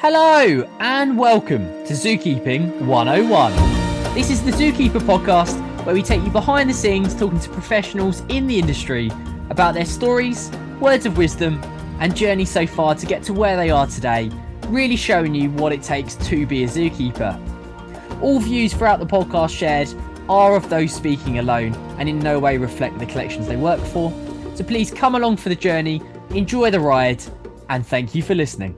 Hello and welcome to Zookeeping 101. This is the Zookeeper podcast where we take you behind the scenes talking to professionals in the industry about their stories, words of wisdom, and journey so far to get to where they are today, really showing you what it takes to be a zookeeper. All views throughout the podcast shared are of those speaking alone and in no way reflect the collections they work for. So please come along for the journey, enjoy the ride, and thank you for listening.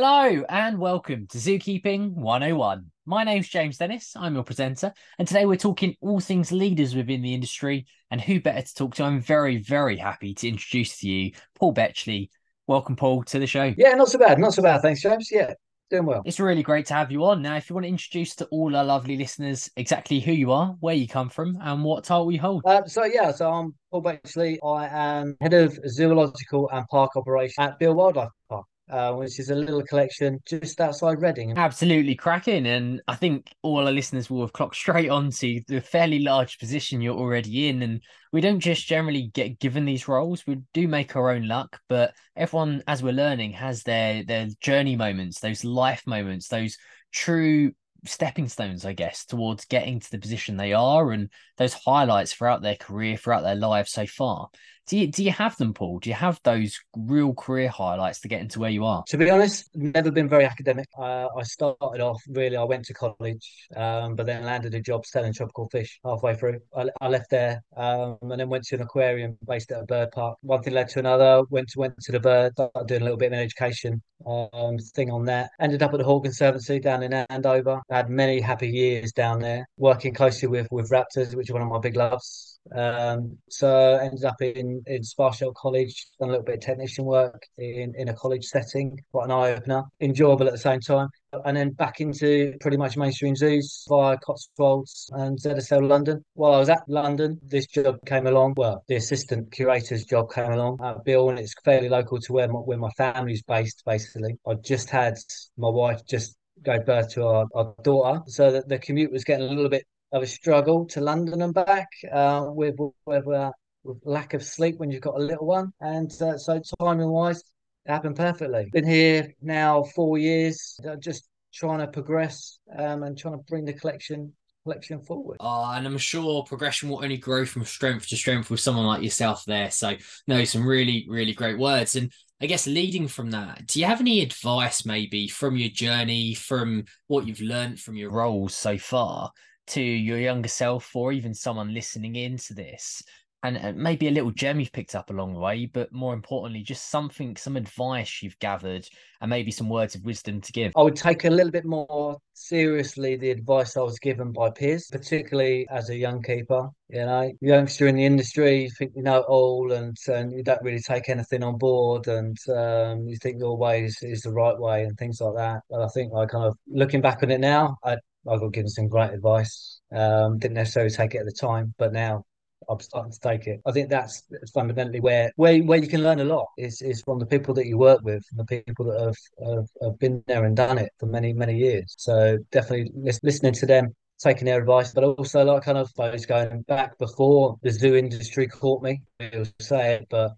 Hello and welcome to Zookeeping 101. My name's James Dennis, I'm your presenter, and today we're talking all things leaders within the industry. And who better to talk to? I'm very, very happy to introduce to you Paul Betchley. Welcome, Paul, to the show. Yeah, not so bad, not so bad. Thanks, James. Yeah, doing well. It's really great to have you on. Now, if you want to introduce to all our lovely listeners exactly who you are, where you come from, and what title you hold. Uh, so, yeah, so I'm Paul Betchley. I am head of zoological and park operations at Beale Wildlife Park uh, which is a little collection just outside Reading. Absolutely cracking. And I think all our listeners will have clocked straight onto the fairly large position you're already in. And we don't just generally get given these roles, we do make our own luck. But everyone, as we're learning, has their their journey moments, those life moments, those true stepping stones, I guess, towards getting to the position they are and those highlights throughout their career, throughout their lives so far. Do you do you have them, Paul? Do you have those real career highlights to get into where you are? To be honest, never been very academic. Uh, I started off really. I went to college, um, but then landed a job selling tropical fish halfway through. I, I left there um, and then went to an aquarium based at a bird park. One thing led to another. Went to went to the bird. Started doing a little bit of an education um, thing on that. Ended up at the Hawk Conservancy down in Andover. Had many happy years down there, working closely with with raptors, which is one of my big loves. Um, so ended up in in Sparsholt College, done a little bit of technician work in in a college setting, quite an eye opener, enjoyable at the same time. And then back into pretty much mainstream zoos via Cotswolds and ZSL London. While I was at London, this job came along. Well, the assistant curator's job came along at Beale, and it's fairly local to where my, where my family's based. Basically, I just had my wife just gave birth to our, our daughter, so that the commute was getting a little bit of a struggle to London and back uh, with with, uh, with lack of sleep when you've got a little one, and uh, so timing wise, it happened perfectly. Been here now four years, uh, just trying to progress um, and trying to bring the collection collection forward. Oh, and I'm sure progression will only grow from strength to strength with someone like yourself there. So, no, some really, really great words. And I guess leading from that, do you have any advice maybe from your journey, from what you've learned from your roles so far to your younger self or even someone listening into this. And, maybe a little gem you've picked up along the way but more importantly just something some advice you've gathered and maybe some words of wisdom to give. I would take a little bit more seriously the advice i was given by peers particularly as a young keeper you know. Youngster in the industry you think you know all and, and you don't really take anything on board and um, you think your way is, is the right way and things like that. But i think i kind of looking back on it now i I got given some great advice. Um, didn't necessarily take it at the time, but now I'm starting to take it. I think that's fundamentally where where where you can learn a lot is is from the people that you work with, the people that have, have, have been there and done it for many many years. So definitely listening to them, taking their advice, but also like kind of I was going back before the zoo industry caught me. I will say it, but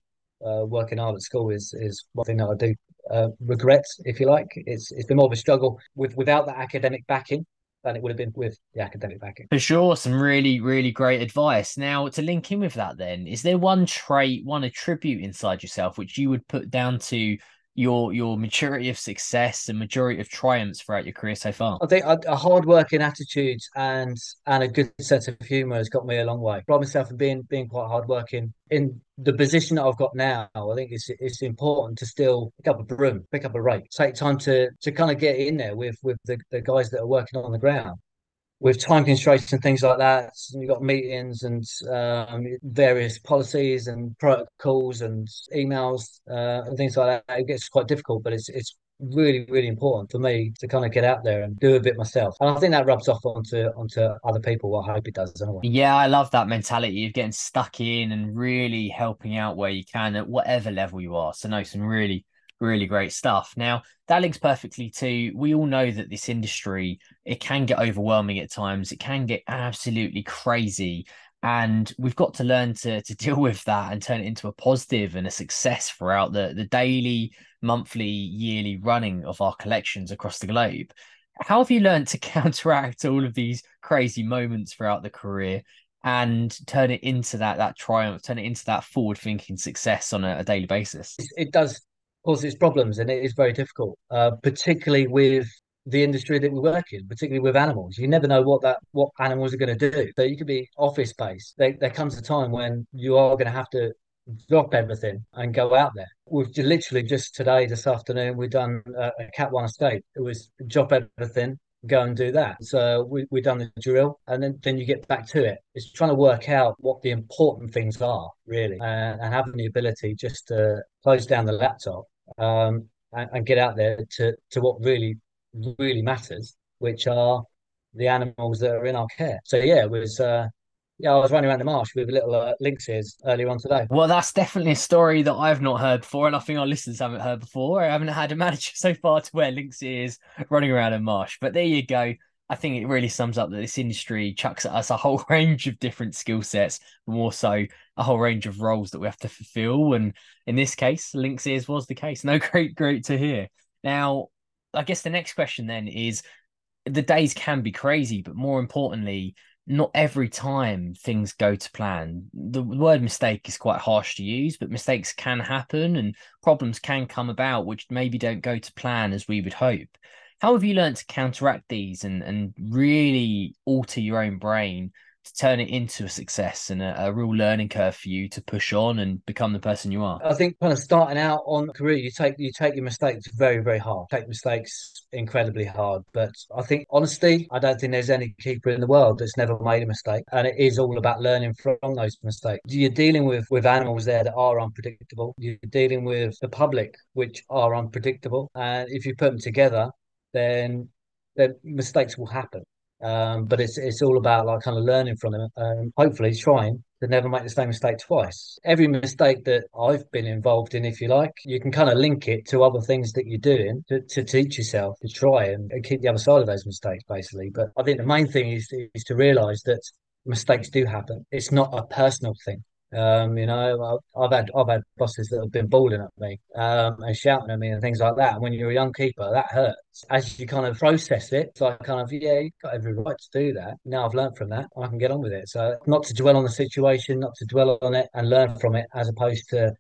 uh, working hard at school is is one thing that I do uh, regret, if you like. It's it's been more of a struggle with without that academic backing than it would have been with the academic backing. For sure, some really, really great advice. Now, to link in with that, then, is there one trait, one attribute inside yourself which you would put down to your your maturity of success and majority of triumphs throughout your career so far? I think a, hard working attitude and and a good sense of humour has got me a long way. Pride myself in being being quite hard working in the position that I've got now. I think it's it's important to still pick up a broom, pick up a rake, take time to to kind of get in there with with the, the guys that are working on the ground with time constraints and things like that, you've got meetings and um, various policies and protocols and emails uh, and things like that. It gets quite difficult, but it's it's really really important for me to kind of get out there and do a bit myself. And i think that rubs off onto onto other people. What i hope it does anyway. Yeah i love that mentality of getting stuck in and really helping out where you can at whatever level you are. So no some really really great stuff. Now, that links perfectly to we all know that this industry it can get overwhelming at times. It can get absolutely crazy. And we've got to learn to to deal with that and turn it into a positive and a success throughout the the daily, monthly, yearly running of our collections across the globe. How have you learned to counteract all of these crazy moments throughout the career and turn it into that that triumph, turn it into that forward thinking success on a, a daily basis? It does cause its problems and it is very difficult, uh, particularly with the industry that we work in, particularly with animals. You never know what that what animals are going to do. So you could be office based. There, there comes a time when you are going to have to drop everything and go out there. We've literally just today, this afternoon, we've done a, a Cat One estate. It was drop everything, go and do that. So we we done the drill, and then then you get back to it. It's trying to work out what the important things are really, uh, and having the ability just to close down the laptop um, and, and get out there to to what really really matters, which are the animals that are in our care. So yeah, it was uh, yeah, I was running around the marsh with little uh, lynx ears earlier on today. Well, that's definitely a story that I've not heard before, and I think our listeners haven't heard before. I haven't had a manager so far to wear lynx ears running around a marsh, but there you go. I think it really sums up that this industry chucks at us a whole range of different skill sets, more so a whole range of roles that we have to fulfill. And in this case, lynx ears was the case. No, great, great to hear. Now, I guess the next question then is the days can be crazy, but more importantly, not every time things go to plan. The word mistake is quite harsh to use, but mistakes can happen and problems can come about which maybe don't go to plan as we would hope. How have you learned to counteract these and, and really alter your own brain to turn it into a success and a, a, real learning curve for you to push on and become the person you are? I think kind of starting out on career, you take you take your mistakes very very hard. Take mistakes incredibly hard, but I think honesty. I don't think there's any keeper in the world that's never made a mistake, and it is all about learning from those mistakes. You're dealing with with animals there that are unpredictable. You're dealing with the public, which are unpredictable, and if you put them together, then then mistakes will happen. Um, but it's it's all about like kind of learning from them and hopefully trying to never make the same mistake twice. Every mistake that I've been involved in, if you like, you can kind of link it to other things that you're doing to, to teach yourself to try and, and keep the other side of those mistakes, basically. But I think the main thing is is to realise that mistakes do happen. It's not a personal thing. Um, you know, I've had I've had bosses that have been bawling at me um, and shouting at me and things like that. When you're a young keeper, that hurts. As you kind of process it, it's like kind of yeah, you've got every right to do that. Now I've learned from that, I can get on with it. So not to dwell on the situation, not to dwell on it, and learn from it, as opposed to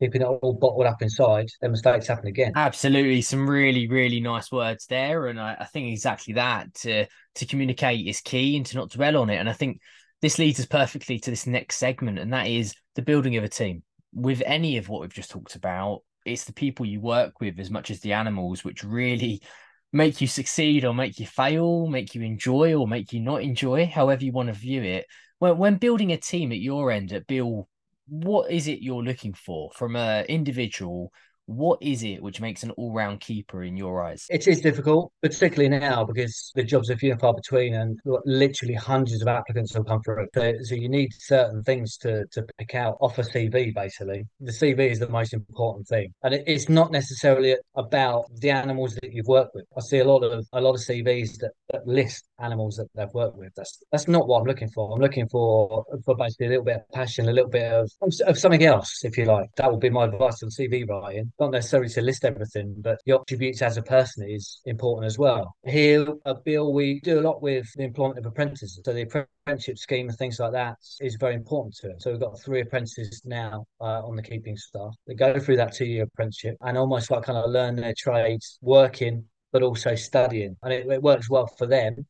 keeping it all bottled up inside, then mistakes happen again. Absolutely, some really, really nice words there, and I, I think exactly that to to communicate is key and to not dwell on it. And I think this leads us perfectly to this next segment, and that is the building of a team. With any of what we've just talked about, it's the people you work with as much as the animals, which really make you succeed or make you fail, make you enjoy or make you not enjoy, however you want to view it. When, when building a team at your end at Beale, what is it you're looking for from an individual what is it which makes an all-round keeper in your eyes? It is difficult, particularly now because the jobs are few and far between, and literally hundreds of applicants will come through. So, so you need certain things to to pick out off a CV. Basically, the CV is the most important thing, and it, it's not necessarily about the animals that you've worked with. I see a lot of a lot of CVs that, that list animals that they've worked with. That's that's not what I'm looking for. I'm looking for for basically a little bit of passion, a little bit of of something else, if you like. That would be my advice on CV writing not necessarily to list everything, but your attributes as a person is important as well. Here at Beale, we do a lot with the employment of apprentices. So the apprenticeship scheme and things like that is very important to it. So we've got three apprentices now uh, on the keeping staff. They go through that two-year apprenticeship and almost like kind of learn their trades, working, but also studying. And it, it works well for them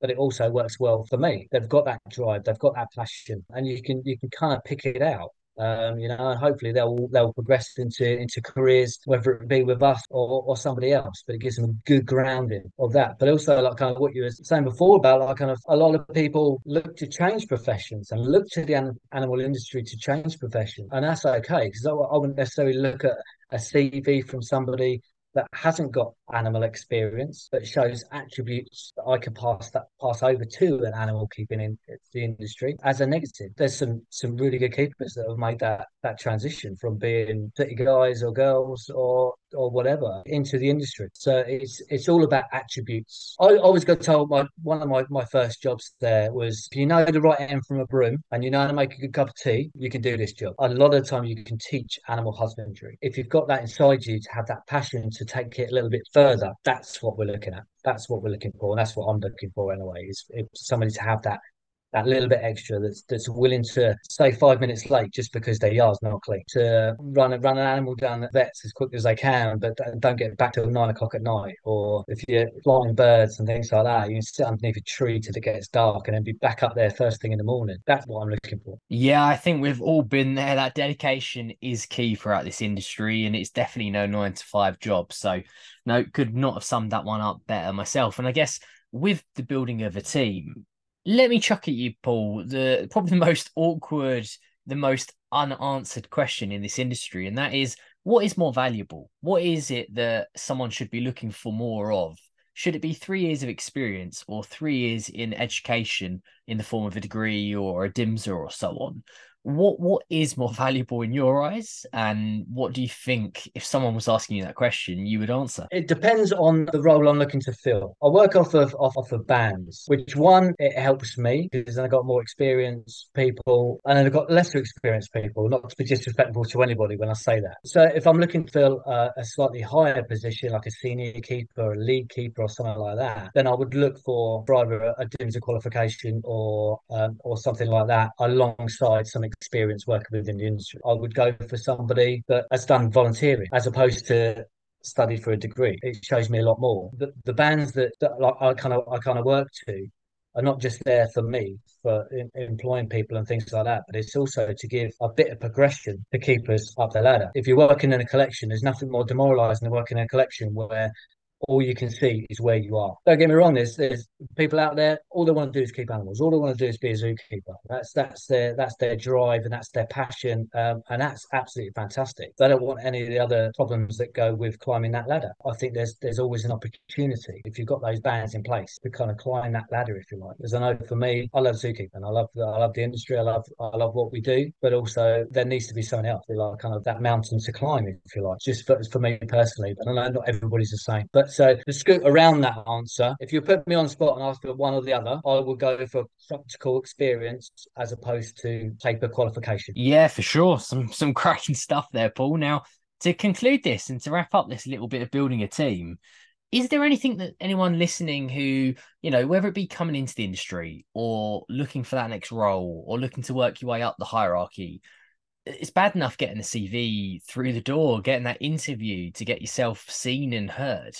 but it also works well for me. They've got that drive, they've got that passion, and you can you can kind of pick it out. Um, you know, and hopefully they'll they'll progress into into careers, whether it be with us or, or somebody else. But it gives them a good grounding of that. But also, like kind of what you were saying before about like kind of a lot of people look to change professions and look to the an- animal industry to change profession, and that's okay because I, I wouldn't necessarily look at a CV from somebody that hasn't got animal experience but shows attributes that I could pass that pass over to an animal keeping in the industry as a negative. There's some some really good keepers that have made that that transition from being city guys or girls or or whatever into the industry. So it's it's all about attributes. I always got told my one of my, my first jobs there was if you know the right end from a broom and you know how to make a good cup of tea, you can do this job. A lot of the time you can teach animal husbandry. If you've got that inside you to have that passion to take it a little bit further, that's what we're looking at. That's what we're looking for, and that's what I'm looking for anyway. Is somebody to have that that little bit extra that's that's willing to stay five minutes late just because their yard's not clean. To run a, run an animal down the vets as quick as they can but don't get back till nine o'clock at night. Or if you're flying birds and things like that you can sit underneath a tree till it gets dark and then be back up there first thing in the morning. That's what i'm looking for. Yeah i think we've all been there. That dedication is key throughout this industry and it's definitely no nine to five job. So no could not have summed that one up better myself. And i guess with the building of a team let me chuck at you, Paul. The probably the most awkward, the most unanswered question in this industry, and that is what is more valuable? What is it that someone should be looking for more of? Should it be three years of experience or three years in education in the form of a degree or a DMZAA or so on? What what is more valuable in your eyes? And what do you think if someone was asking you that question you would answer? It depends on the role i'm looking to fill. I work off of off, off of bands which one it helps me because i got more experienced people and then i've got lesser experienced people not to be disrespectful to anybody when i say that. So if i'm looking to fill a, a slightly higher position like a senior keeper a lead keeper or something like that then i would look for either a, a qualification or um, or something like that alongside some experience working within the industry. I would go for somebody that has done volunteering as opposed to study for a degree. It shows me a lot more. The, the bands that, that I kind of I kind of work to are not just there for me for in, employing people and things like that, but it's also to give a bit of progression to keep us up the ladder. If you're working in a collection, there's nothing more demoralising than working in a collection where all you can see is where you are. Don't get me wrong. There's there's people out there. All they want to do is keep animals. All they want to do is be a zookeeper. That's that's their that's their drive and that's their passion. Um, and that's absolutely fantastic. They don't want any of the other problems that go with climbing that ladder. I think there's there's always an opportunity if you've got those bands in place to kind of climb that ladder, if you like. As I know for me, I love zookeeping. I love I love the industry. I love I love what we do. But also there needs to be something else, like kind of that mountain to climb, if you like. Just for, for me personally. But I know not everybody's the same. But so to scoot around that answer, if you put me on spot and ask for one or the other, I would go for practical experience as opposed to paper qualification. Yeah, for sure. Some some cracking stuff there, Paul. Now, to conclude this and to wrap up this little bit of building a team, is there anything that anyone listening who, you know, whether it be coming into the industry or looking for that next role or looking to work your way up the hierarchy, it's bad enough getting the CV through the door, getting that interview to get yourself seen and heard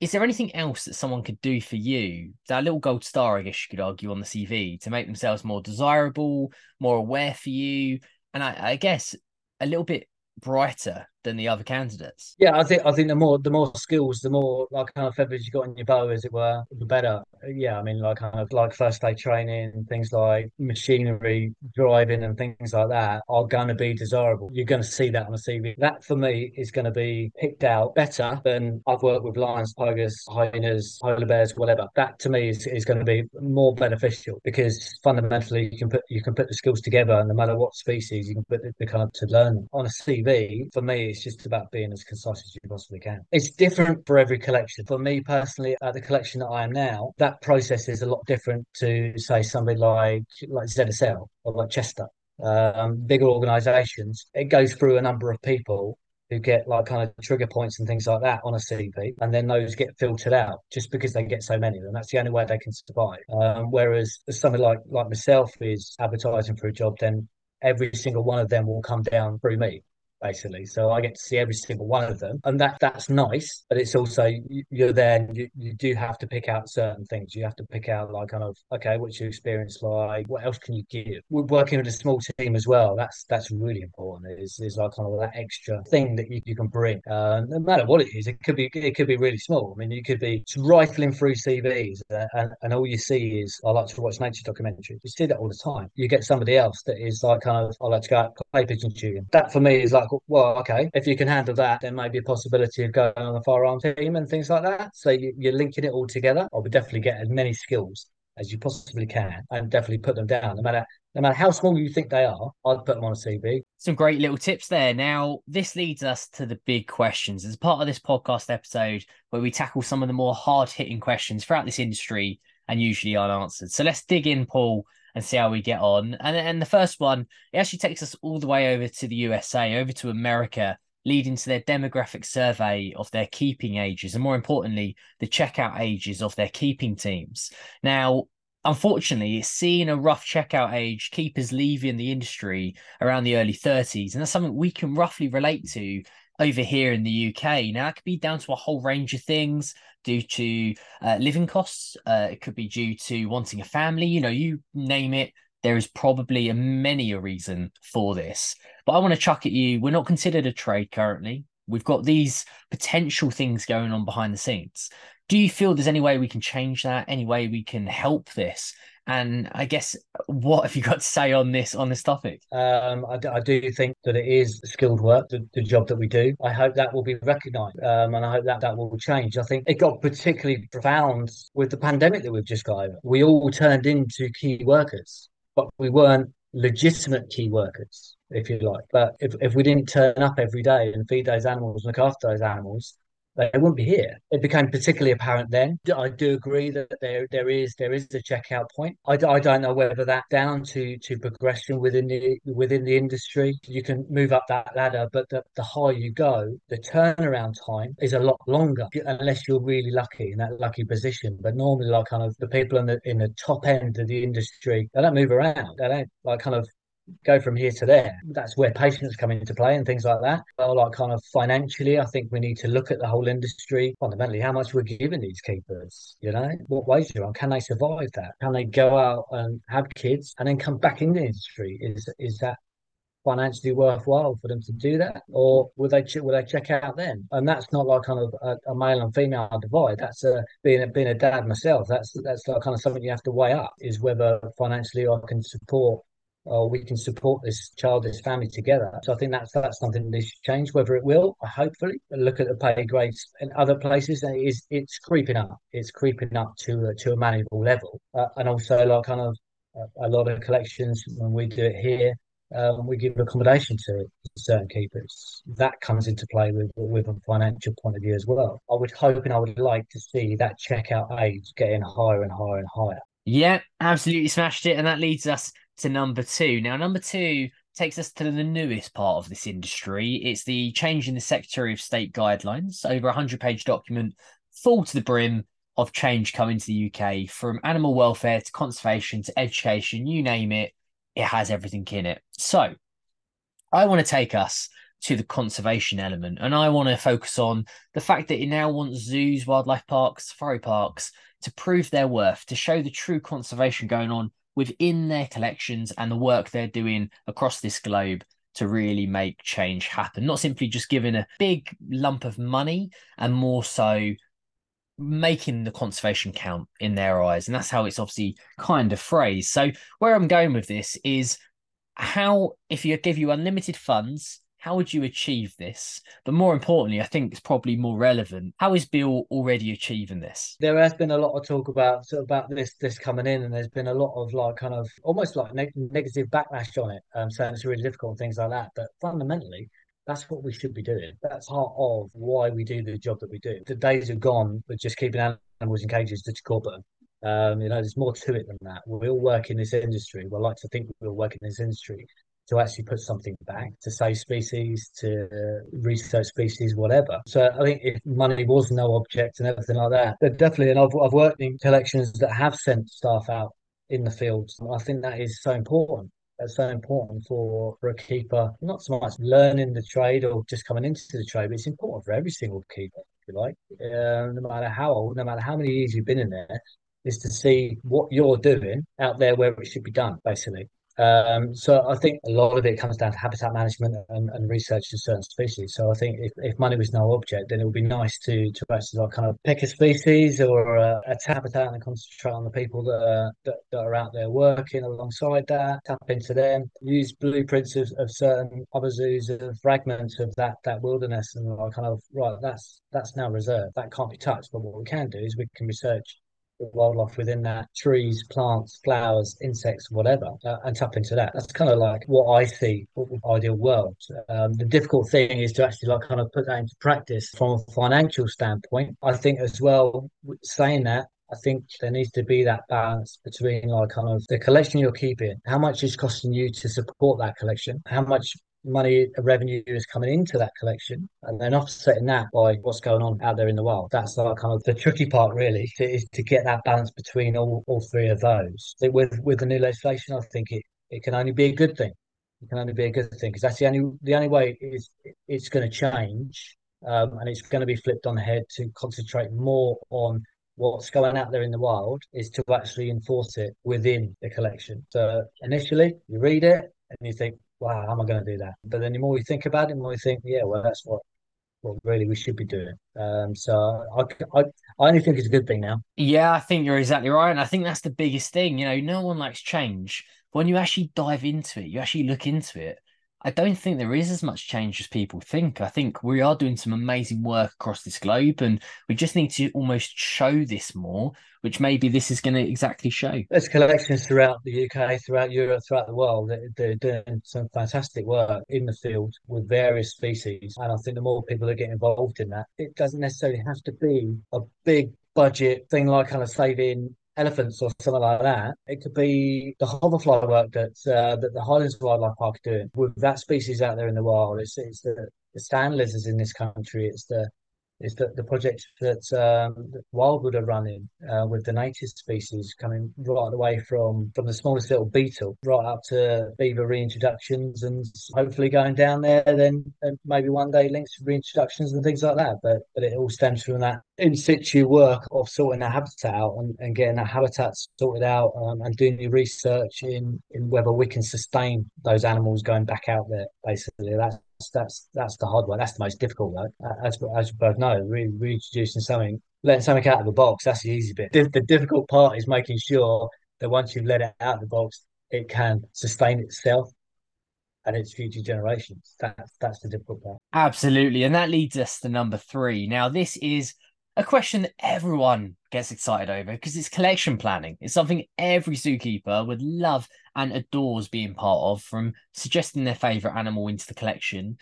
is there anything else that someone could do for you that little gold star i guess you could argue on the cv to make themselves more desirable more aware for you and i, I guess a little bit brighter than the other candidates. Yeah, I think I think the more the more skills, the more like kind of feathers you got in your bow, as it were, the better. Yeah, I mean, like kind of like first day training, things like machinery, driving, and things like that are going to be desirable. You're going to see that on a CV. That for me is going to be picked out better than I've worked with lions, tigers, hyenas, polar bears, whatever. That to me is, is going to be more beneficial because fundamentally you can put you can put the skills together, and no matter what species, you can put the, the kind of to learn on a CV. For me, it's just about being as concise as you possibly can. It's different for every collection. For me personally, at the collection that I am now, that process is a lot different to say somebody like like ZSL or like Chester. Um, bigger organisations, it goes through a number of people who get like kind of trigger points and things like that on a CV, and then those get filtered out just because they get so many of them. That's the only way they can survive. Um, whereas somebody like like myself is advertising for a job, then every single one of them will come down through me basically. So I get to see every single one of them, and that that's nice. But it's also you're there, and you, you do have to pick out certain things. You have to pick out like kind of okay, what's your experience like? What else can you give? We're working with a small team as well. That's that's really important. Is is like kind of that extra thing that you, you can bring. Uh, no matter what it is, it could be it could be really small. I mean, you could be rifling through CVs, uh, and, and all you see is I like to watch nature documentaries. You see that all the time. You get somebody else that is like kind of I like to go out play pigeon shooting. That for me is like like, well, okay, if you can handle that, then maybe a possibility of going on the firearm team and things like that. So you, you're linking it all together. I would definitely get as many skills as you possibly can and definitely put them down. No matter no matter how small you think they are, I'd put them on a CV. Some great little tips there. Now, this leads us to the big questions. As part of this podcast episode, where we tackle some of the more hard hitting questions throughout this industry and usually unanswered. So let's dig in, Paul, and see how we get on. And, and the first one, it actually takes us all the way over to the USA, over to America, leading to their demographic survey of their keeping ages, and more importantly, the checkout ages of their keeping teams. Now, unfortunately, it's seeing a rough checkout age, keepers leaving the industry around the early 30s. And that's something we can roughly relate to over here in the UK. Now, it could be down to a whole range of things due to uh, living costs. Uh, it could be due to wanting a family. You know, you name it. There is probably a many a reason for this. But I want to chuck at you. We're not considered a trade currently. We've got these potential things going on behind the scenes. Do you feel there's any way we can change that? Any way we can help this? And I guess what have you got to say on this on this topic? Um, I, I, do think that it is skilled work, the, the, job that we do. I hope that will be recognised, um, and I hope that that will change. I think it got particularly profound with the pandemic that we've just got over. We all turned into key workers, but we weren't legitimate key workers, if you like. But if, if we didn't turn up every day and feed those animals, look after those animals, they wouldn't be here. It became particularly apparent then. I do agree that there there is there is a checkout point. I, I don't know whether that down to to progression within the within the industry. You can move up that ladder, but the, the higher you go, the turnaround time is a lot longer unless you're really lucky in that lucky position. But normally, like kind of the people in the in the top end of the industry, they don't move around. They don't like kind of go from here to there. That's where patience come into play and things like that. Well, like kind of financially, I think we need to look at the whole industry fundamentally, how much we're giving these keepers, you know, what wage are on? Can they survive that? Can they go out and have kids and then come back in the industry? Is is that financially worthwhile for them to do that, or will they will they check out then? And that's not like kind of a, a male and female divide. That's a being a, being a dad myself. That's that's like kind of something you have to weigh up is whether financially I can support or we can support this child, this family together. So I think that's that's something that needs to change. Whether it will, hopefully, look at the pay grades in other places, it is it's creeping up. It's creeping up to to a manageable level, uh, and also like kind of a, a, lot of collections when we do it here. Um, we give accommodation to certain keepers. That comes into play with with a financial point of view as well. I would hope and I would like to see that checkout age getting higher and higher and higher. Yeah, absolutely smashed it, and that leads us to number two. Now, number two takes us to the newest part of this industry. It's the change in the Secretary of State guidelines, over a 100 page document, full to the brim of change coming to the UK from animal welfare to conservation to education, you name it, it has everything in it. So, I want to take us to the conservation element and I want to focus on the fact that it now wants zoos, wildlife parks, safari parks to prove their worth, to show the true conservation going on within their collections and the work they're doing across this globe to really make change happen. Not simply just giving a big lump of money and more so making the conservation count in their eyes. And that's how it's obviously kind of phrased. So, where I'm going with this is how, if you give you unlimited funds, how would you achieve this? But more importantly, I think it's probably more relevant. How is Beale already achieving this? There has been a lot of talk about about this this coming in, and there's been a lot of like kind of almost like ne- negative backlash on it, um, saying it's really difficult and things like that. But fundamentally, that's what we should be doing. That's part of why we do the job that we do. The days are gone with just keeping animals in cages to corporate. Um, you know, there's more to it than that. We all work in this industry. We like to think we all work in this industry to actually put something back to save species, to research species, whatever. So I think if money was no object and everything like that, but definitely, and I've, I've worked in collections that have sent staff out in the fields. I think that is so important. That's so important for, for a keeper, not so much learning the trade or just coming into the trade, but it's important for every single keeper, if you like. Uh, no matter how old, no matter how many years you've been in there, is to see what you're doing out there where it should be done, basically Um, so I think a lot of it comes down to habitat management and, and research to certain species. So I think if, if money was no object, then it would be nice to to actually kind of pick a species or a, a habitat and concentrate on the people that are that, that, are out there working alongside that, tap into them, use blueprints of, of certain other zoos of fragments of that that wilderness and like kind of right, that's that's now reserved. That can't be touched. But what we can do is we can research wildlife within that trees, plants, flowers, insects, whatever, uh, and tap into that. That's kind of like what I see, ideal world. Um, the difficult thing is to actually like kind of put that into practice from a financial standpoint. I think as well, saying that, I think there needs to be that balance between like kind of the collection you're keeping, how much is costing you to support that collection, how much money revenue is coming into that collection and then offsetting that by what's going on out there in the world. That's like kind of the tricky part really is to get that balance between all, all three of those. With with the new legislation, I think it, it can only be a good thing. It can only be a good thing because that's the only the only way is it's going to change um, and it's going to be flipped on the head to concentrate more on what's going out there in the wild is to actually enforce it within the collection. So initially you read it and you think, wow, how am I going to do that? But then the more we think about it, the more you think, yeah, well, that's what what really we should be doing. Um, so I, I, I only think it's a good thing now. Yeah, I think you're exactly right, and I think that's the biggest thing. You know, no one likes change. When you actually dive into it, you actually look into it. I don't think there is as much change as people think. I think we are doing some amazing work across this globe, and we just need to almost show this more, which maybe this is going to exactly show. There's collections throughout the UK, throughout Europe, throughout the world. They're doing some fantastic work in the field with various species, and I think the more people that get involved in that, it doesn't necessarily have to be a big budget thing like kind of saving elephants or something like that. It could be the hoverfly work that uh, that the Highlands Wildlife Park are doing with that species out there in the wild. It's it's the, the sand lizards in this country. It's the is that the project that, um, Wildwood are running uh, with the native species coming right away from from the smallest little beetle right up to beaver reintroductions and hopefully going down there then maybe one day lynx to reintroductions and things like that. But but it all stems from that in situ work of sorting the habitat out and, and getting the habitat sorted out um, and doing the research in in whether we can sustain those animals going back out there basically. That's that's that's the hard one. That's the most difficult one. Uh, as as you both know, re- reintroducing something, letting something out of the box, that's the easy bit. The, the difficult part is making sure that once you've let it out of the box, it can sustain itself and its future generations. That's that's the difficult part. Absolutely, and that leads us to number three. Now, this is a question that everyone gets excited over because it's collection planning. It's something every zookeeper would love and adores being part of, from suggesting their favourite animal into the collection.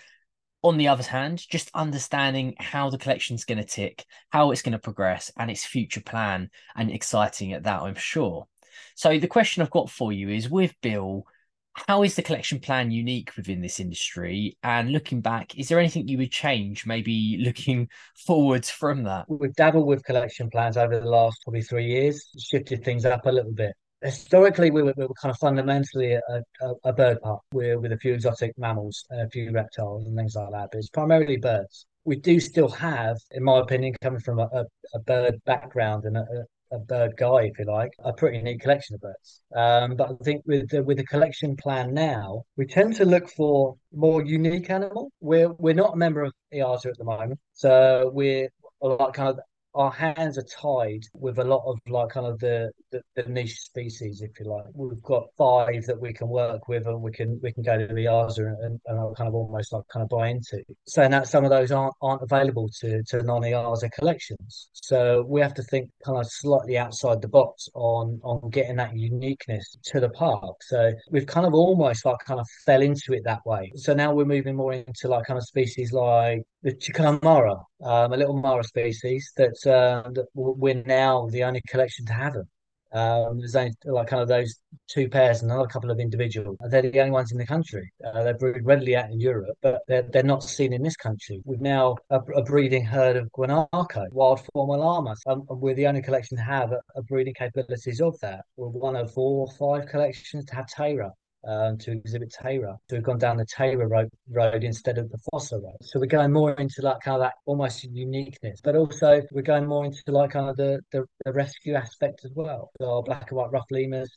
On the other hand, just understanding how the collection's going to tick, how it's going to progress, and its future plan, and exciting at that, I'm sure. So, the question I've got for you is with Beale, how is the collection plan unique within this industry? And looking back, is there anything you would change, maybe looking forwards from that? We've dabbled with collection plans over the last probably three years, shifted things up a little bit. Historically, we were, we were kind of fundamentally a, a, a bird park with, with a few exotic mammals and a few reptiles and things like that, but it's primarily birds we do still have, in my opinion, coming from a, a, bird background and a, a bird guy, if you like, a pretty neat collection of birds. Um, but I think with the, with the collection plan now, we tend to look for more unique animal. We're we're not a member of EAZA at the moment, so we're like kind of our hands are tied with a lot of like kind of the, the, the niche species, if you like. We've got five that we can work with, and we can we can go to the EAZA and, and kind of almost like kind of buy into. Saying that some of those aren't aren't available to to non EAZA collections, so we have to think kind of slightly outside the box on on getting that uniqueness to the park. So we've kind of almost like kind of fell into it that way. So now we're moving more into like kind of species like the Chacoan mara, um, a little mara species that, uh, that we're now the only collection to have them. Um, there's only like kind of those two pairs and another couple of individuals. They're the only ones in the country. Uh, they're breed readily out in Europe, but they're, they're not seen in this country. We've now a, a breeding herd of guanaco, wild formal llamas. Um, we're the only collection to have a, a breeding capabilities of that. We're one of four or five collections to have Tayra um, to exhibit Tayra. So we've gone down the Tayra road, road instead of the Fossa road. So we're going more into like kind of that almost uniqueness, but also we're going more into like kind of the, the, the rescue aspect as well. So our black and white ruffed lemurs,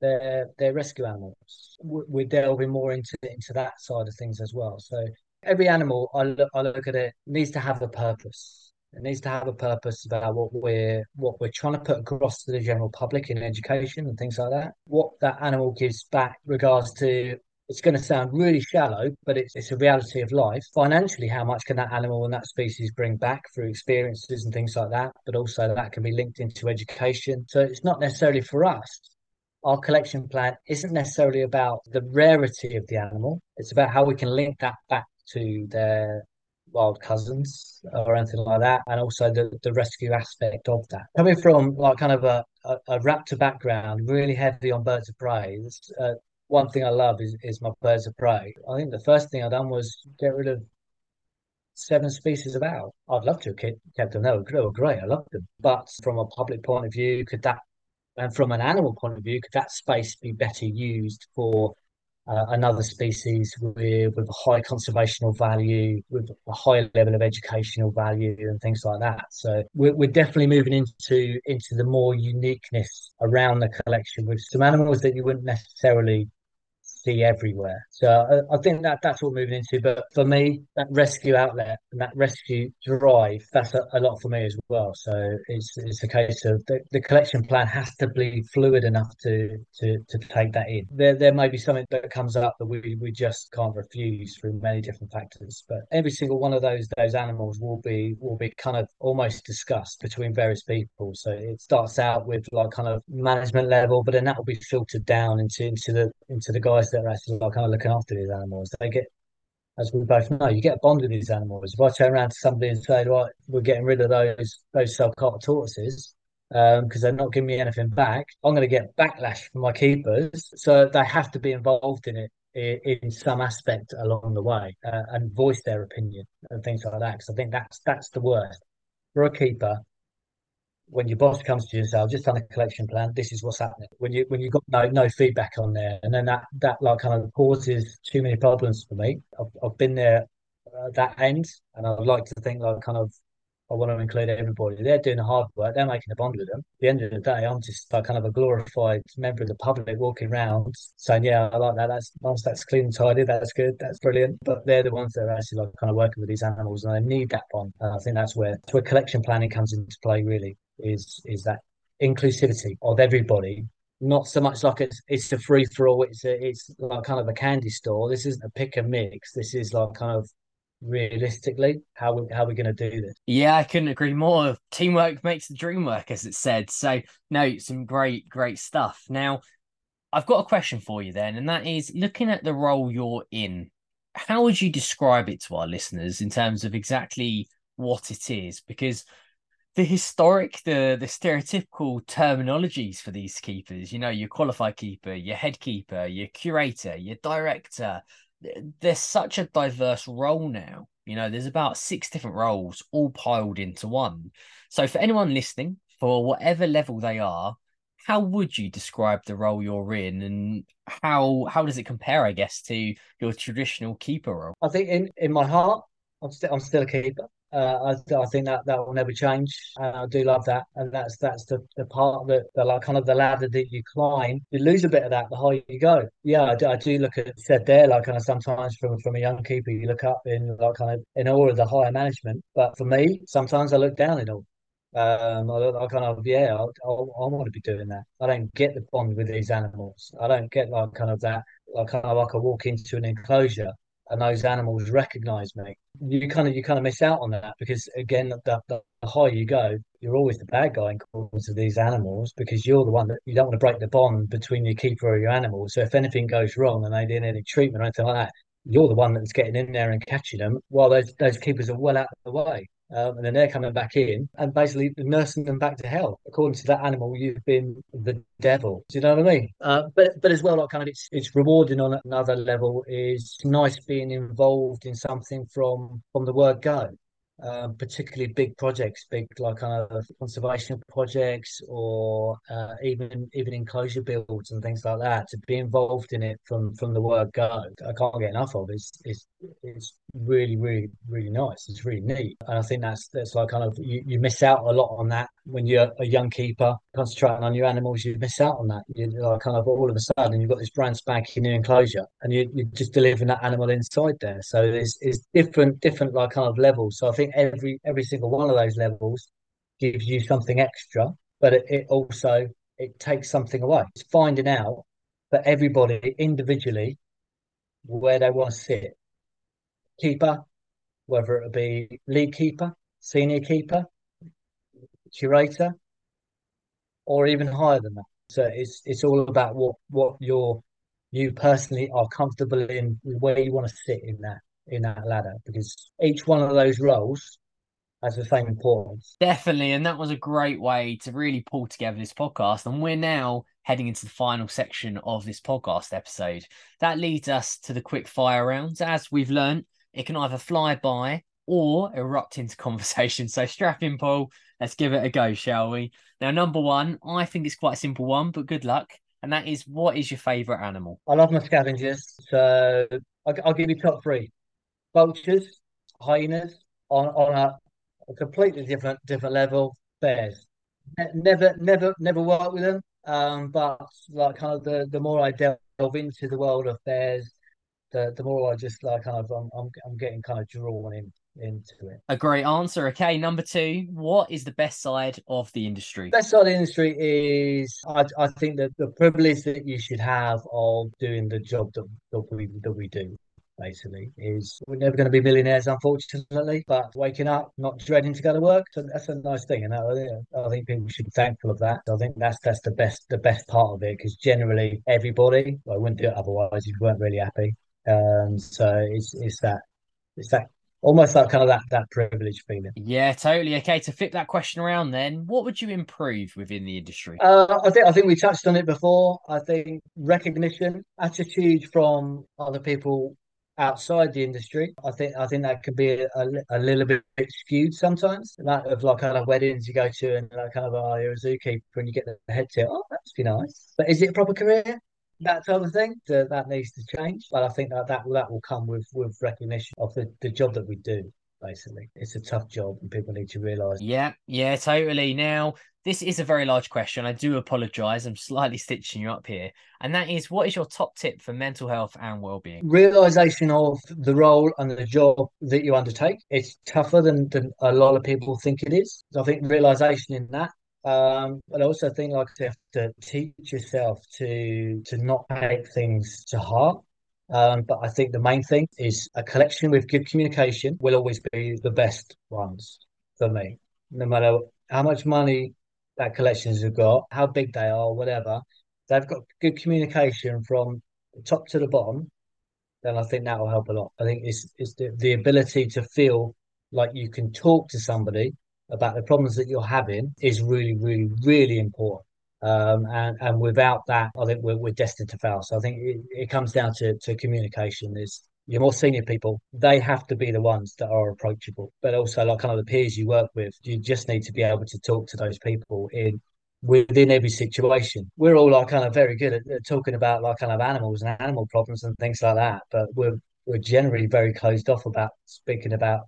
they're they're rescue animals. We're delving more into into that side of things as well. So every animal, I look I look at it needs to have a purpose. It needs to have a purpose about what we're what we're trying to put across to the general public in education and things like that. What that animal gives back regards to it's going to sound really shallow, but it's, it's a reality of life. Financially, how much can that animal and that species bring back through experiences and things like that? But also that can be linked into education. So it's not necessarily for us. Our collection plan isn't necessarily about the rarity of the animal. It's about how we can link that back to their wild cousins or anything like that, and also the, the rescue aspect of that. Coming from like kind of a, a, a raptor background, really heavy on birds of prey, uh, one thing I love is, is my birds of prey. I think the first thing I done was get rid of seven species of owl. I'd love to have kept them. They were, they were great. I loved them. But from a public point of view, could that, and from an animal point of view, could that space be better used for uh, another species with, with a high conservational value, with a high level of educational value, and things like that. So we're, we're definitely moving into into the more uniqueness around the collection with some animals that you wouldn't necessarily see everywhere. So I, I, think that that's what we're moving into. But for me, that rescue outlet and that rescue drive, that's a, a lot for me as well. So it's it's a case of the, the collection plan has to be fluid enough to to to take that in. There there may be something that comes up that we, we just can't refuse through many different factors. But every single one of those those animals will be will be kind of almost discussed between various people. So it starts out with like kind of management level, but then that will be filtered down into into the into the guys actually like kind of looking after these animals. They get, as we both know, you get a bond with these animals. If I turn around to somebody and say, right, we're getting rid of those those sulcata tortoises because um, they're not giving me anything back, I'm going to get backlash from my keepers. So they have to be involved in it in, some aspect along the way uh, and voice their opinion and things like that. Because I think that's that's the worst for a keeper when your boss comes to you and says, "I've just done a collection plan. This is what's happening." When you when you got no no feedback on there, and then that that like kind of causes too many problems for me. I've, I've been there at that end, and I'd like to think like kind of I want to include everybody. They're doing the hard work. They're making a bond with them. At the end of the day, I'm just like kind of a glorified member of the public walking around saying, "Yeah, I like that. That's nice. That's clean and tidy. That's good. That's brilliant." But they're the ones that are actually like kind of working with these animals, and they need that bond. And I think that's where that's where collection planning comes into play. Really, is is that inclusivity of everybody not so much like it's it's a free for all. It's a, it's like kind of a candy store. This isn't a pick and mix. This is like kind of realistically how we how we're going to do this. Yeah, I couldn't agree more. Teamwork makes the dream work, as it said. So no, some great great stuff. Now, I've got a question for you then, and that is looking at the role you're in. How would you describe it to our listeners in terms of exactly what it is? Because the historic, the the stereotypical terminologies for these keepers, you know, your qualified keeper, your head keeper, your curator, your director, there's such a diverse role now. You know, there's about six different roles all piled into one. So for anyone listening, for whatever level they are, how would you describe the role you're in and how how does it compare, I guess, to your traditional keeper role? I think in, in my heart, I'm still I'm still a keeper. Uh, I, I think that that will never change. And I do love that, and that's that's the, the part that the like kind of the ladder that you climb. You lose a bit of that the higher you go. Yeah, I do, I do look at said there like kind of sometimes from from a young keeper you look up in like kind of in all of the higher management. But for me, sometimes I look down in all. Um, I, I kind of yeah, I, I, I want to be doing that. I don't get the bond with these animals. I don't get like kind of that like kind of like I walk into an enclosure and those animals recognize me. You kind of you kind of miss out on that because again the, the higher you go you're always the bad guy in terms of these animals because you're the one that you don't want to break the bond between your keeper or your animal. So if anything goes wrong and they need any treatment or anything like that you're the one that's getting in there and catching them while those those keepers are well out of the way um, and then they're coming back in and basically nursing them back to health. According to that animal, you've been the devil. Do you know what I mean? Uh, but but as well, like kind of it's it's rewarding on another level. Is nice being involved in something from from the word go. Um, particularly big projects, big like kind of conservation projects, or uh, even even enclosure builds and things like that. To be involved in it from from the word go, I can't get enough of. It's it's it's really really really nice. It's really neat, and I think that's that's like kind of you, you miss out a lot on that when you're a young keeper concentrating on your animals. You miss out on that. You like kind of all of a sudden you've got this brand spanking new enclosure, and you you're just delivering that animal inside there. So it's it's different different like kind of levels. So I think think every every single one of those levels gives you something extra, but it, it also it takes something away. It's finding out for everybody individually where they want to sit. Keeper, whether it be lead keeper, senior keeper, curator, or even higher than that. So it's it's all about what what your you personally are comfortable in where you want to sit in that in that ladder because each one of those roles has the same importance. Definitely. And that was a great way to really pull together this podcast. And we're now heading into the final section of this podcast episode. That leads us to the quick fire rounds. As we've learned, it can either fly by or erupt into conversation. So strap in, Paul. Let's give it a go, shall we? Now, number one, I think it's quite a simple one, but good luck. And that is, what is your favourite animal? I love my scavengers. So I'll, I'll give you top three vultures, hyenas on on a, a completely different different level. Bears, never never never worked with them. Um, but like kind of the the more I delve into the world of bears, the the more I just like kind of I'm I'm, I'm getting kind of drawn in into it. A great answer. Okay, number two, what is the best side of the industry? Best side of the industry is I, I think that the privilege that you should have of doing the job that, that we that we do basically is we're never going to be millionaires unfortunately but waking up not dreading to go to work so that's a nice thing and I, I think people should be thankful of that I think that's that's the best the best part of it because generally everybody well, I wouldn't do it otherwise if you weren't really happy um so it's it's that it's that almost like kind of that that privilege feeling. Yeah, totally. Okay, to flip that question around, then, what would you improve within the industry? Uh, I think I think we touched on it before. I think recognition, attitude from other people outside the industry. I think I think that can be a, a, little bit skewed sometimes. That of like kind of weddings you go to and like kind of oh you're a zookeeper and you get the head tip. Oh, that's be nice. But is it a proper career? That type of thing that, that needs to change. But I think that that, that will come with with recognition of the, the job that we do basically. It's a tough job and people need to realise. Yeah, yeah, totally. Now, this is a very large question. I do apologise. I'm slightly stitching you up here. And that is what is your top tip for mental health and well-being? Realisation of the role and the job that you undertake. It's tougher than, than a lot of people think it is. So I think realisation in that um, but I also think like you have to teach yourself to to not take things to heart um, but I think the main thing is a collection with good communication will always be the best ones for me. No matter how much money that collections have got, how big they are, whatever, they've got good communication from the top to the bottom, then I think that will help a lot. I think it's it's the, the ability to feel like you can talk to somebody about the problems that you're having is really, really, really important. Um, and and without that, I think we're, we're destined to fail. So I think it, it comes down to, to communication. Is your more senior people, they have to be the ones that are approachable, but also like kind of the peers you work with, you just need to be able to talk to those people in within every situation. We're all like kind of very good at, at talking about like kind of animals and animal problems and things like that, but we're we're generally very closed off about speaking about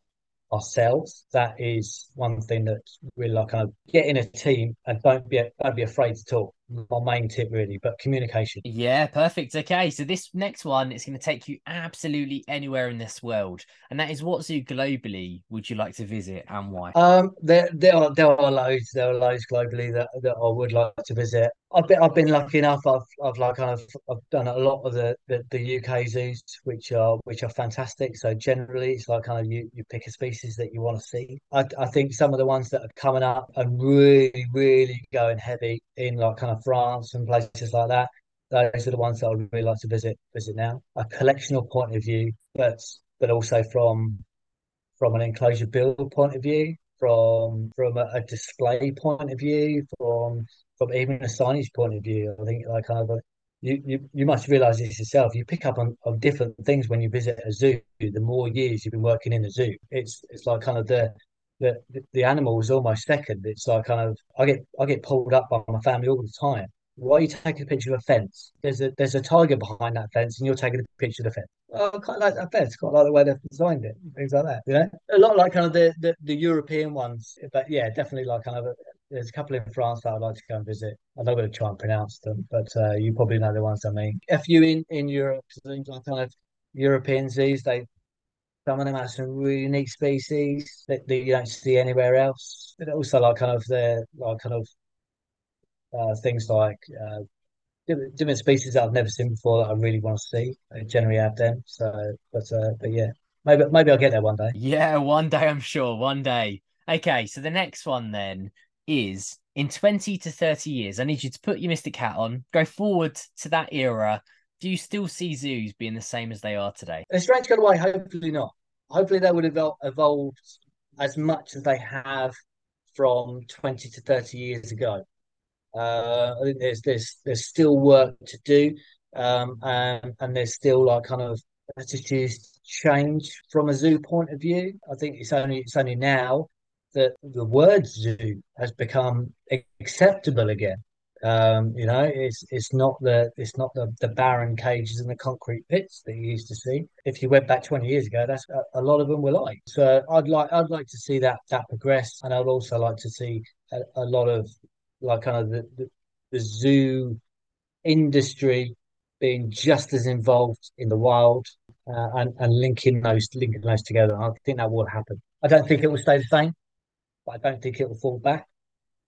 ourselves. That is one thing that we're like kind of get in a team and don't be don't be afraid to talk. My main tip really, but communication. Yeah, perfect. Okay, so this next one is going to take you absolutely anywhere in this world, and that is what zoo globally would you like to visit and why? Um, there there are there are loads there are loads globally that, that I would like to visit. I've been I've been lucky enough. I've I've like kind of I've done a lot of the, the, the UK zoos, which are which are fantastic. So generally, it's like kind of you you pick a species that you want to see. I I think some of the ones that are coming up and really really going heavy in like kind of France and places like that. Those are the ones that I would really like to visit visit now. A collectional point of view, but but also from from an enclosure build point of view, from from a, a display point of view, from from even a signage point of view. I think like kind of you, you, you must realize this yourself. You pick up on, on different things when you visit a zoo. The more years you've been working in a zoo, it's it's like kind of the the the animal is almost second. It's like kind of I get I get pulled up by my family all the time. Why are you taking a picture of a fence? There's a there's a tiger behind that fence, and you're taking a picture of the fence. Oh, I quite like that fence. Quite like the way they've designed it. Things like that. You know, a lot like kind of the the, the European ones, but yeah, definitely like kind of a, there's a couple in France that I'd like to go and visit. I'm not going to try and pronounce them, but uh, you probably know the ones I mean. A few in in Europe, like kind of European zoos, they some of them have some really unique species that, that you don't see anywhere else. But also like kind of the like kind of uh, things like uh, different, different species that I've never seen before that I really want to see. I generally have them. So, but uh, but yeah, maybe maybe I'll get there one day. Yeah, one day I'm sure. One day. Okay, so the next one then is in 20 to 30 years. I need you to put your Mystic hat on, go forward to that era. Do you still see zoos being the same as they are today? A strange kind of way, hopefully not. Hopefully they would have evolved as much as they have from 20 to 30 years ago. Uh, I think there's there's there's still work to do, um, and and there's still like kind of attitudes change from a zoo point of view. I think it's only it's only now that the word zoo has become acceptable again. Um, you know, it's it's not the it's not the, the barren cages and the concrete pits that you used to see. If you went back twenty years ago, that's a, a lot of them were like. So I'd like I'd like to see that that progress, and I'd also like to see a, a lot of like kind of the, the, the zoo industry being just as involved in the wild uh, and and linking those linking those together. I think that will happen. I don't think it will stay the same but I don't think it will fall back.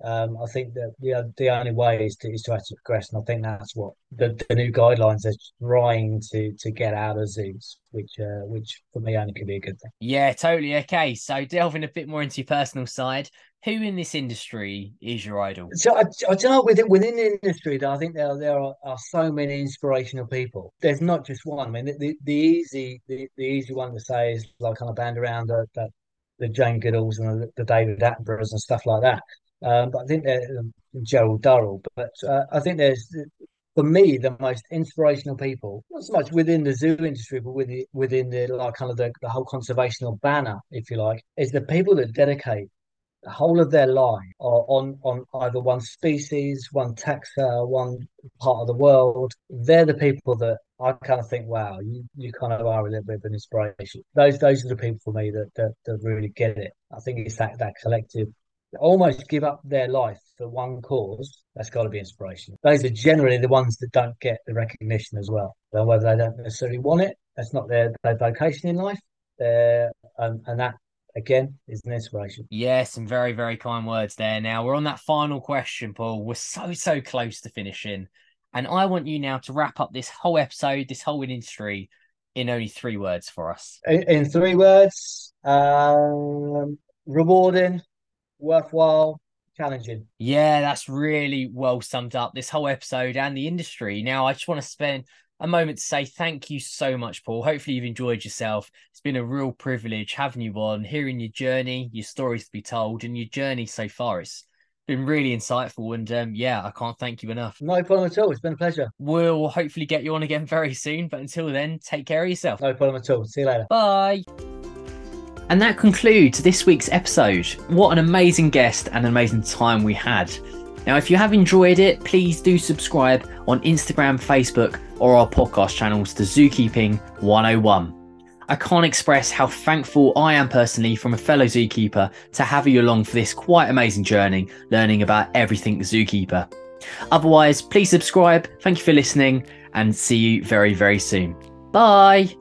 Um, I think that the the only way is to is to actually progress, and I think that's what the, the new guidelines are trying to to get out of zoos, which uh, which for me only can be a good thing. Yeah, totally. Okay, so delving a bit more into your personal side, who in this industry is your idol? So I, I don't know within within the industry, though, I think there there are, are so many inspirational people. There's not just one. I mean, the, the, the easy the, the easy one to say is like kind of band around that, that the Jane Goodalls and the, the David Attenboroughs and stuff like that. Um, but I think they're um, Gerald Durrell. But uh, I think there's for me the most inspirational people, not so much within the zoo industry, but within within the like kind of the, the whole conservational banner, if you like, is the people that dedicate the whole of their life on on either one species, one taxa, one part of the world. They're the people that I kind of think, wow, you, you kind of are a little bit of an inspiration. Those those are the people for me that that, that really get it. I think it's that that collective almost give up their life for one cause, that's got to be inspiration. Those are generally the ones that don't get the recognition as well. So whether they don't necessarily want it, that's not their, their vocation in life. Um, and that again is an inspiration. Yeah, some very, very kind words there. Now we're on that final question, Paul. We're so, so close to finishing. And I want you now to wrap up this whole episode, this whole industry in only three words for us. In, in three words, um, rewarding, worthwhile, challenging. Yeah, that's really well summed up this whole episode and the industry. Now, I just want to spend a moment to say thank you so much, Paul. Hopefully, you've enjoyed yourself. It's been a real privilege having you on, hearing your journey, your stories to be told, and your journey so far. It's been really insightful, and um, yeah, I can't thank you enough. No problem at all. It's been a pleasure. We'll hopefully get you on again very soon, but until then, take care of yourself. No problem at all. See you later. Bye. And that concludes this week's episode. What an amazing guest and an amazing time we had. Now, if you have enjoyed it, please do subscribe on Instagram, Facebook, or our podcast channels to Zookeeping 101. I can't express how thankful I am personally from a fellow zookeeper to have you along for this quite amazing journey, learning about everything zookeeper. Otherwise, please subscribe. Thank you for listening and see you very, very soon. Bye.